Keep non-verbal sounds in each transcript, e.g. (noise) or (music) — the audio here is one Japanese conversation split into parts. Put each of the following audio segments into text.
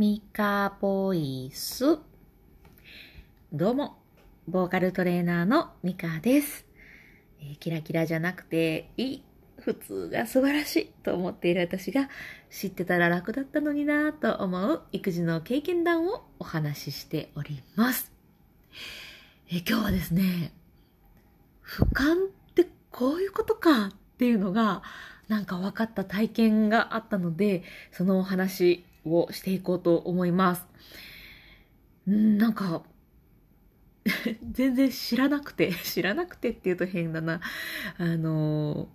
ミカボイス。どうも、ボーカルトレーナーのミカです。えーキラキラじゃなくていい、普通が素晴らしいと思っている私が知ってたら楽だったのになぁと思う育児の経験談をお話ししております。えー今日はですね、俯瞰ってこういうことかっていうのがなんか分かった体験があったので、そのお話をしていこうと思います。ん、なんか、(laughs) 全然知らなくて、(laughs) 知らなくてって言うと変だな。あの、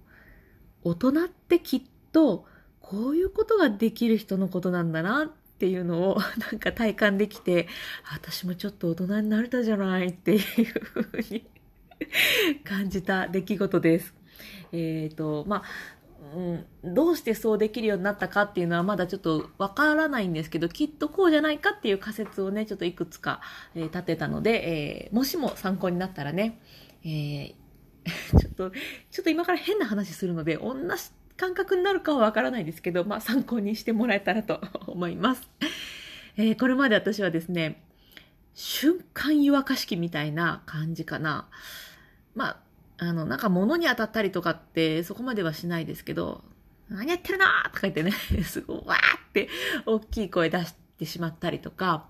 大人ってきっと、こういうことができる人のことなんだなっていうのを、(laughs) なんか体感できて、私もちょっと大人になれたじゃないっていうふうに感じた出来事です。えっ、と、まあ、うん、どうしてそうできるようになったかっていうのはまだちょっとわからないんですけど、きっとこうじゃないかっていう仮説をね、ちょっといくつか、えー立てたので、えーもしも参考になったらね、えー (laughs) ちょっと、ちょっと今から変な話するので、同じ感覚になるかはわからないですけど、まあ参考にしてもらえたらと思います。えーこれまで私はですね、瞬間湯沸かし器みたいな感じかな。まあ、あの、なんか物に当たったりとかってそこまではしないですけど、何やってるなーとか言ってね、(laughs) すごいわーって大きい声出してしまったりとか、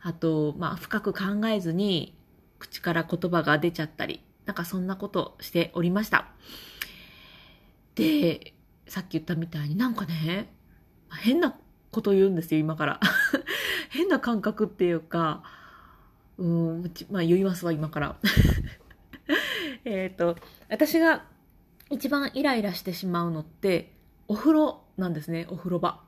あと、まあ、深く考えずに口から言葉が出ちゃったり、なんかそんなことしておりました。で、さっき言ったみたいになんかね、変なこと言うんですよ、今から。(laughs) 変な感覚っていうか、うん、まあ言いますわ、今から。えっと、私が一番イライラしてしまうのって、お風呂なんですね、お風呂場。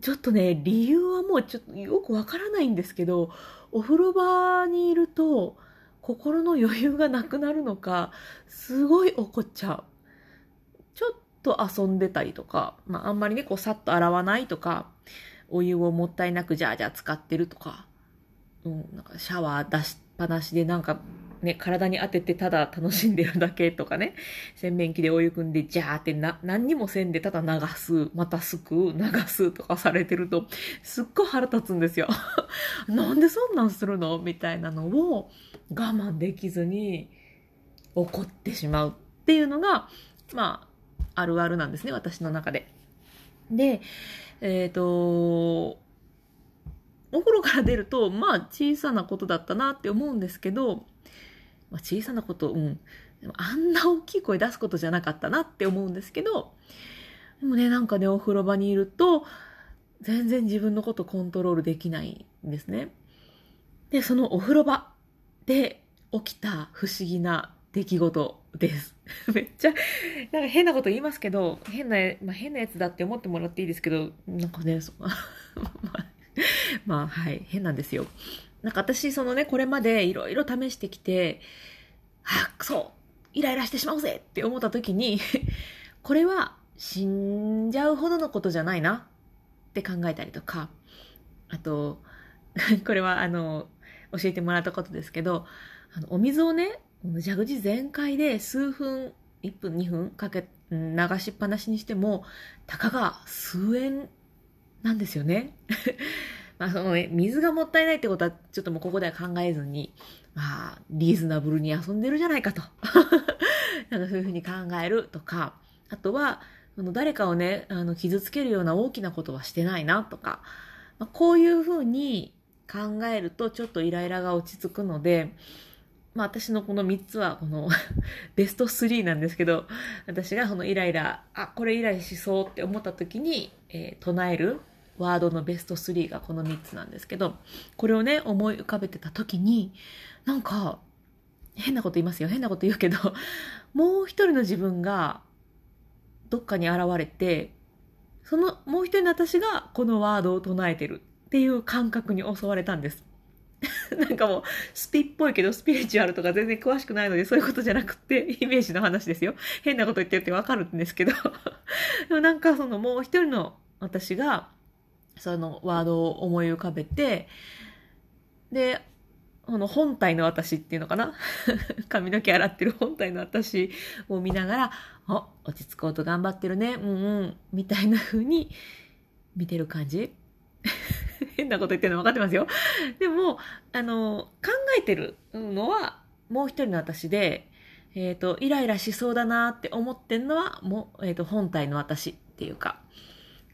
ちょっとね、理由はもうちょっとよくわからないんですけど、お風呂場にいると、心の余裕がなくなるのか、すごい怒っちゃう。ちょっと遊んでたりとか、まああんまりね、こうさっと洗わないとか、お湯をもったいなくじゃあじゃあ使ってるとか、うん、なんかシャワー出しっぱなしでなんかね、体に当ててただ楽しんでるだけとかね、(laughs) 洗面器でお湯汲んでジャーってな、何にもせんでただ流す、またすく、流すとかされてると、すっごい腹立つんですよ。(laughs) なんでそんなんするのみたいなのを我慢できずに怒ってしまうっていうのが、まあ、あるあるなんですね、私の中で。で、えっ、と、お風呂から出ると、まあ小さなことだったなって思うんですけど、まあ、小さなこと、うん。でもあんな大きい声出すことじゃなかったなって思うんですけど、でもね、なんかね、お風呂場にいると、全然自分のことコントロールできないんですね。で、そのお風呂場で起きた不思議な出来事です。(laughs) めっちゃ、なんか変なこと言いますけど、変な、まあ、変なやつだって思ってもらっていいですけど、なんかね、そ (laughs) まあ、まあ、はい、変なんですよ。なんか私、そのね、これまでいろいろ試してきて、あ、そ、イライラしてしまうぜって思った時に、(laughs) これは死んじゃうほどのことじゃないなって考えたりとか、あと、(laughs) これはあの、教えてもらったことですけど、あのお水をね、蛇口全開で数分、1分、2分かけ、流しっぱなしにしても、たかが数円なんですよね。(laughs) まあそのね、水がもったいないってことは、ちょっともうここでは考えずに、まあ、リーズナブルに遊んでるじゃないかと。(laughs) なんかそういうふうに考えるとか、あとは、あの誰かをね、あの傷つけるような大きなことはしてないなとか、まあ、こういうふうに考えるとちょっとイライラが落ち着くので、まあ私のこの3つはこの (laughs) ベスト3なんですけど、私がこのイライラ、あ、これイライラしそうって思った時に、えー唱えるワードのベスト3がこの3つなんですけど、これをね、思い浮かべてた時に、なんか、変なこと言いますよ。変なこと言うけど、(laughs) もう一人の自分がどっかに現れて、そのもう一人の私がこのワードを唱えてるっていう感覚に襲われたんです。(laughs) なんかもう、スピっぽいけど、スピリチュアルとか全然詳しくないので、そういうことじゃなくて、イメージの話ですよ。変なこと言ってるってわかるんですけど。(laughs) でもなんかそのもう一人の私が、そのワードを思い浮かべて、で、この本体の私っていうのかな？(laughs) 髪の毛洗ってる本体の私を見ながら、あ、落ち着こうと頑張ってるね、うんうん、みたいな風に見てる感じ。(laughs) 変なこと言ってるの分かってますよ。でも、あの、考えてるのはもう一人の私で、えっ、ー、と、イライラしそうだなって思ってんのは、もう、えっ、ー、と、本体の私っていうか、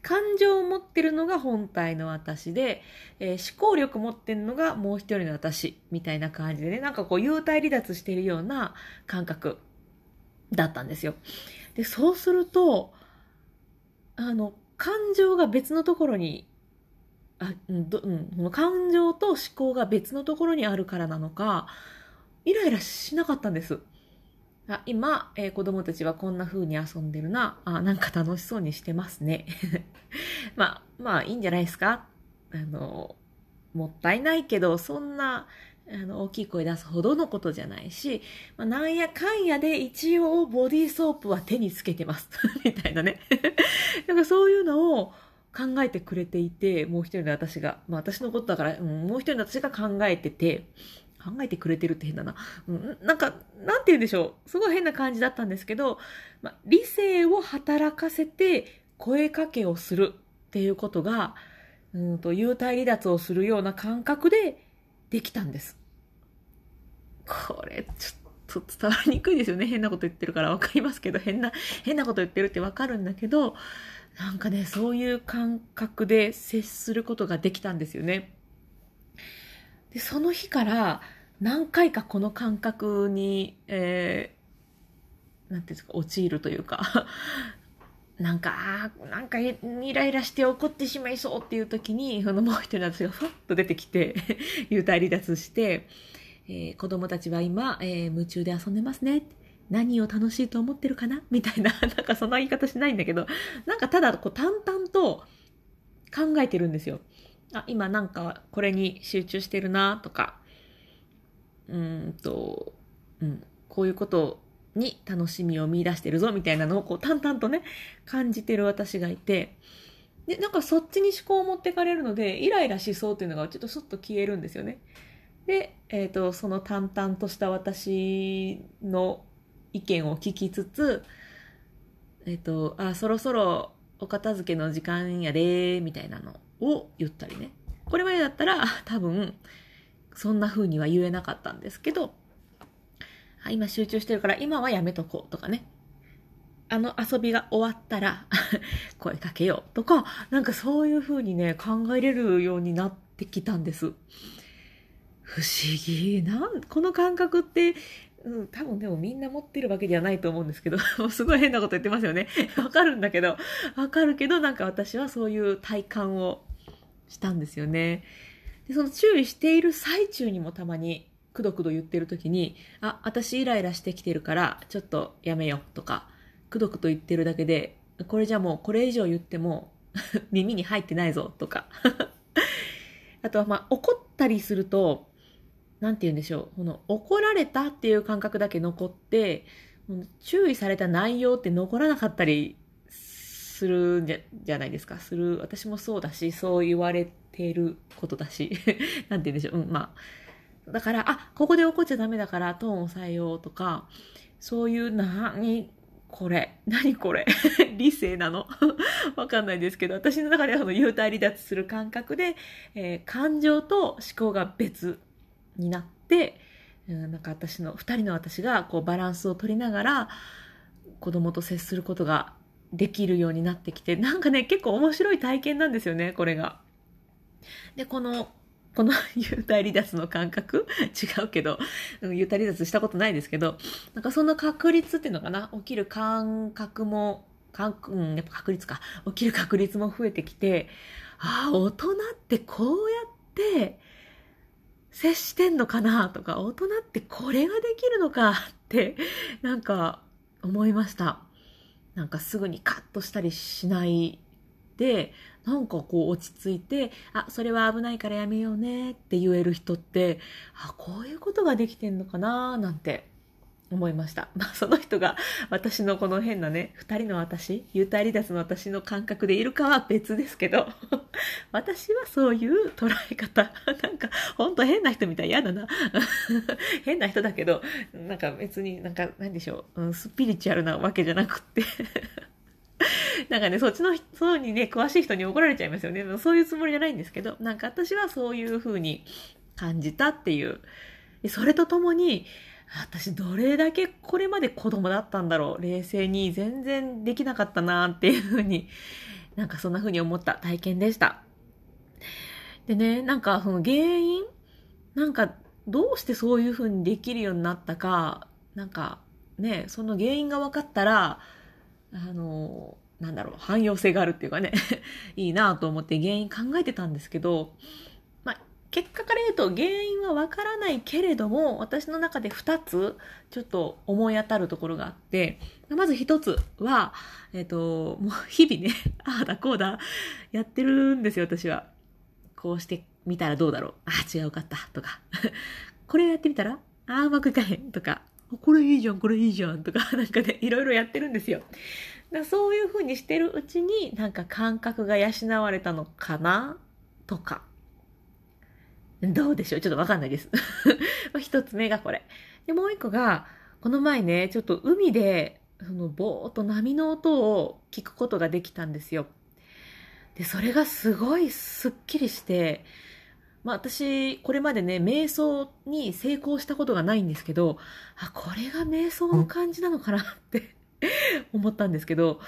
感情を持ってるのが本体の私で、えー、思考力持ってるのがもう一人の私みたいな感じでね、なんかこう、幽体離脱してるような感覚だったんですよ。で、そうすると、あの、感情が別のところに、あ、うん、どうん、感情と思考が別のところにあるからなのか、イライラしなかったんです。あ今、えー、子供たちはこんな風に遊んでるな。あ、なんか楽しそうにしてますね。(laughs) まあ、まあいいんじゃないですか。あの、もったいないけど、そんな、あの、大きい声出すほどのことじゃないし、まあ、なんやかんやで一応ボディーソープは手につけてます。(laughs) みたいなね。(laughs) なんかそういうのを考えてくれていて、もう一人の私が、まあ私のことだから、うん、もう一人の私が考えてて、考えてくれてるって変だな。うん、なんか、なんて言うんでしょう。すごい変な感じだったんですけど、ま、理性を働かせて声かけをするっていうことが、うんと、幽体離脱をするような感覚でできたんです。これ、ちょっと伝わりにくいですよね。変なこと言ってるからわかりますけど、変な、変なこと言ってるってわかるんだけど、なんかね、そういう感覚で接することができたんですよね。で、その日から何回かこの感覚に、えー、なんていうんですか、陥るというか (laughs) なんか、なんかイライラして怒ってしまいそうっていう時に、そのもう一人の私がふわっと出てきて、幽体離脱して、えー、子供たちは今、えー、夢中で遊んでますね。何を楽しいと思ってるかな？みたいな、(laughs) なんかそんな言い方しないんだけど、なんかただこう淡々と考えてるんですよ。あ、今なんかこれに集中してるなとか、うんと、うん、こういうことに楽しみを見出してるぞみたいなのをこう淡々とね、感じてる私がいて、で、なんかそっちに思考を持ってかれるので、イライラしそうっていうのがちょっとスッと消えるんですよね。で、えっ、ー、と、その淡々とした私の意見を聞きつつ、えっ、ー、と、あ、そろそろお片付けの時間やで、みたいなの。を言ったりね。これまでだったら多分そんな風には言えなかったんですけど、あ今集中してるから今はやめとこうとかね。あの遊びが終わったら (laughs) 声かけようとか、なんかそういう風にね、考えれるようになってきたんです。不思議。な、この感覚って、うん、多分でもみんな持ってるわけではないと思うんですけど、(laughs) すごい変なこと言ってますよね。(laughs) わかるんだけど、わかるけど、なんか私はそういう体感をしたんですよね。で、その注意している最中にもたまに、くどくど言ってる時に、あ、私イライラしてきてるから、ちょっとやめよとか、くどくど言ってるだけで、これじゃもうこれ以上言っても (laughs) 耳に入ってないぞとか (laughs) あとはまあ怒ったりすると、なんて言うんでしょう。この怒られたっていう感覚だけ残って、注意された内容って残らなかったりするんじゃじゃないですか。する。私もそうだし、そう言われてることだし。(laughs) なんて言うんでしょう。うん、まあ。だから、あ、ここで怒っちゃダメだからトーンを抑えようとか、そういう、なに、これ、(laughs) 何これ (laughs) 理性なのわかんないですけど、私の中ではその幽体離脱する感覚で、えー、感情と思考が別になって、うん、なんか私の、二人の私がこうバランスを取りながら、子供と接することができるようになってきて、なんかね、結構面白い体験なんですよね、これが。で、この、この幽体離脱の感覚？違うけど、幽体離脱したことないですけど、なんかその確率っていうのかな？起きる感覚も、感うん、やっぱ確率か。起きる確率も増えてきて、ああ、大人ってこうやって接してんのかな？とか、大人ってこれができるのか？って、なんか思いました。なんかすぐにカッとしたりしないで、なんかこう落ち着いて、あ、それは危ないからやめようねって言える人って、あ、こういうことができてんのかななんて思いました。(laughs) まあその人が私のこの変なね、二人の私、幽体離脱の私の感覚でいるかは別ですけど、(laughs) 私はそういう捉え方。(laughs) なんか、ほんと変な人みたい嫌だな。変な人だけど、なんか別になんか、なんでしょう、うん、スピリチュアルなわけじゃなくってなんかね、そっちの人にね、詳しい人に怒られちゃいますよね。そういうつもりじゃないんですけど、なんか私はそういう風に感じたっていう。それとともに、私どれだけこれまで子供だったんだろう。冷静に全然できなかったなっていう風に、なんかそんな風に思った体験でした。でね、なんかその原因なんかどうしてそういう風にできるようになったか、なんかね、その原因が分かったら、あの、なんだろう、汎用性があるっていうかね、(laughs) いいなと思って原因考えてたんですけど、結果から言うと原因はわからないけれども、私の中で2つちょっと思い当たるところがあって、まず1つは、えっ、ー、と、もう日々ね、(laughs) ああだこうだやってるんですよ、私は。こうしてみたらどうだろう。ああ、違うかった。とか。(laughs) これやってみたらああ、うまくいかへん。とか。これいいじゃん、これいいじゃん。とか、(laughs) なんかね、いろいろやってるんですよ。だそういうふうにしてるうちになんか感覚が養われたのかなとか。どうでしょう？ちょっとわかんないです。(laughs) 一つ目がこれ。で、もう一個が、この前ね、ちょっと海で、そのぼーっと波の音を聞くことができたんですよ。で、それがすごいすっきりして、まあ私、これまでね、瞑想に成功したことがないんですけど、あ、これが瞑想の感じなのかなって (laughs) 思ったんですけど、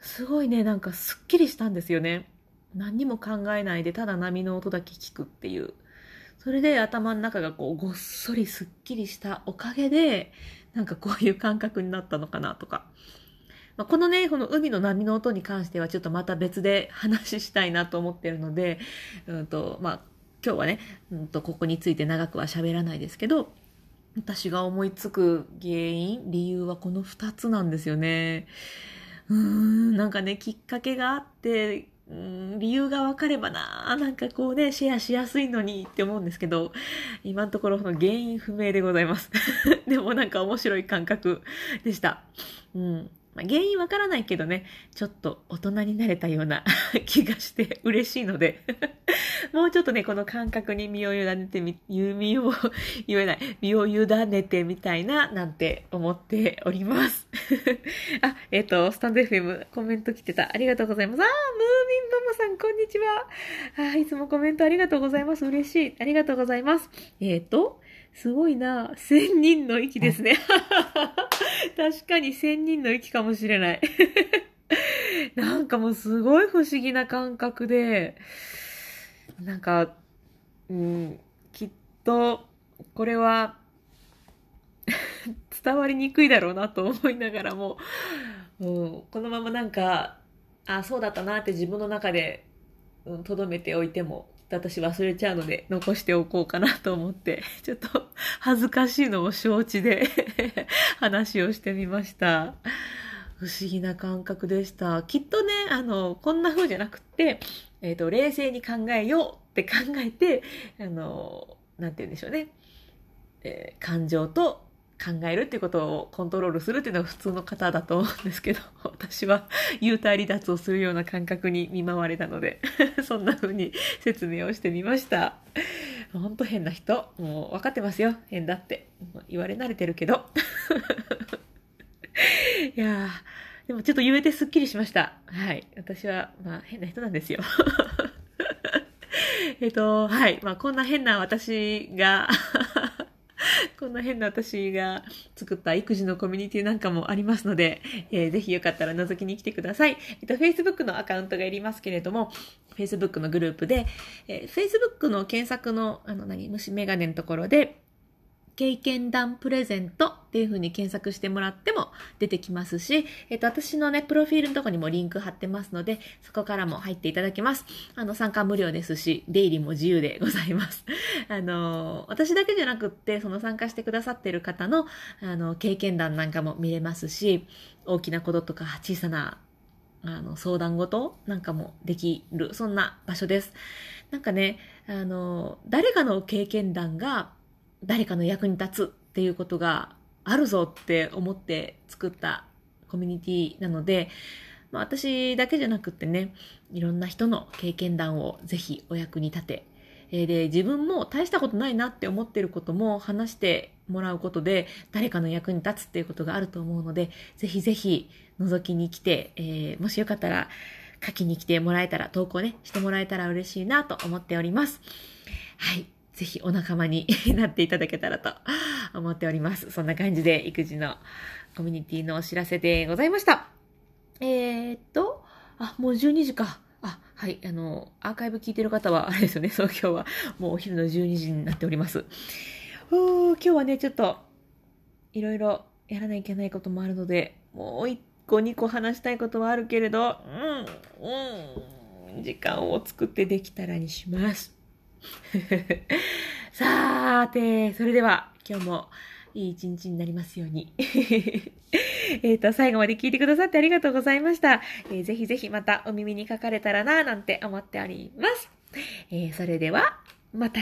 すごいね、なんかすっきりしたんですよね。何にも考えないで、ただ波の音だけ聞くっていう。それで頭の中がこう、ごっそりすっきりしたおかげで、なんかこういう感覚になったのかなとか。まあ、このね、この海の波の音に関してはちょっとまた別で話したいなと思ってるので、うんと、まあ、今日はね、うんと、ここについて長くは喋らないですけど、私が思いつく原因、理由はこの2つなんですよね。うーん、なんかね、きっかけがあって、うん、理由が分かればな、なんかこうね、シェアしやすいのにって思うんですけど、今のところその原因不明でございます。(laughs) でもなんか面白い感覚でした。うん。まあ、原因わからないけどね、ちょっと大人になれたような (laughs) 気がして嬉しいので (laughs) もうちょっとね、この感覚に身を委ねてみ、身を言えない、身を委ねてみたいな、なんて思っております。(laughs) あ、えっ、ー、と、スタンド FM コメント来てた。ありがとうございます。あー、ムーミンママさん、こんにちは。あいつもコメントありがとうございます。嬉しい。ありがとうございます。えっ、ー、と、すごいな。千人の息ですね。(laughs) 確かに千人の息かもしれない。(laughs) なんかもうすごい不思議な感覚で、なんか、うん、きっと、これは (laughs) 伝わりにくいだろうなと思いながらも、うん、このままなんか、あ、そうだったなって自分の中で、うん、留めておいても、私忘れちゃうので残しておこうかなと思って、(laughs) ちょっと恥ずかしいのを承知で (laughs) 話をしてみました。不思議な感覚でした。きっとね、あの、こんな風じゃなくって、えっ、ー、と、冷静に考えようって考えて、あの、なんて言うんでしょうね。えー、感情と考えるっていうことをコントロールするっていうのが普通の方だと思うんですけど、(laughs) 私は幽体離脱をするような感覚に見舞われたので、(laughs) そんな風に説明をしてみました。ほんと変な人。もう分かってますよ。変だって。言われ慣れてるけど。(laughs) いやー、でもちょっと言えてすっきりしました。はい。私は、まあ変な人なんですよ。えっと、はい。まあこんな変な私が (laughs) こんな変な私が作った育児のコミュニティなんかもありますので、えー、ぜひよかったら覗きに来てください。えっと、Facebook のアカウントがいりますけれども、Facebook のグループで、えー、Facebook の検索の、あの、何、虫眼鏡のところで、経験談プレゼントっていう風に検索してもらっても出てきますし、えっ、と、私のね、プロフィールのとこにもリンク貼ってますので、そこからも入っていただけます。あの、参加無料ですし、出入りも自由でございます。(laughs) あの、私だけじゃなくって、その参加してくださってる方の、あの、経験談なんかも見れますし、大きなこととか小さなあの、相談事なんかもできる、そんな場所です。なんかね、あの、誰かの経験談が誰かの役に立つっていうことがあるぞって思って作ったコミュニティなので、まあ、私だけじゃなくってね、いろんな人の経験談をぜひお役に立て、えで、自分も大したことないなって思ってることも話してもらうことで、誰かの役に立つっていうことがあると思うので、ぜひぜひ覗きに来て、えー、もしよかったら書きに来てもらえたら、投稿ね、してもらえたら嬉しいなと思っております。はい。ぜひお仲間に (laughs) なっていただけたらと思っております。そんな感じで育児のコミュニティのお知らせでございました。えー、っと、あ、もう12時か。あ、はい、あの、アーカイブ聞いてる方は、あれですよね、(laughs) そう今日はもうお昼の12時になっております。今日はね、ちょっと、いろいろやらないといけないこともあるので、もう一個二個話したいことはあるけれど、うん、うん、時間を作ってできたらにします。(laughs) さーて、それでは今日もいい一日になりますように。(laughs) えっと、最後まで聞いてくださってありがとうございました。えー、ぜひぜひまたお耳にかかれたらなぁ、なんて思っております。えー、それでは、また。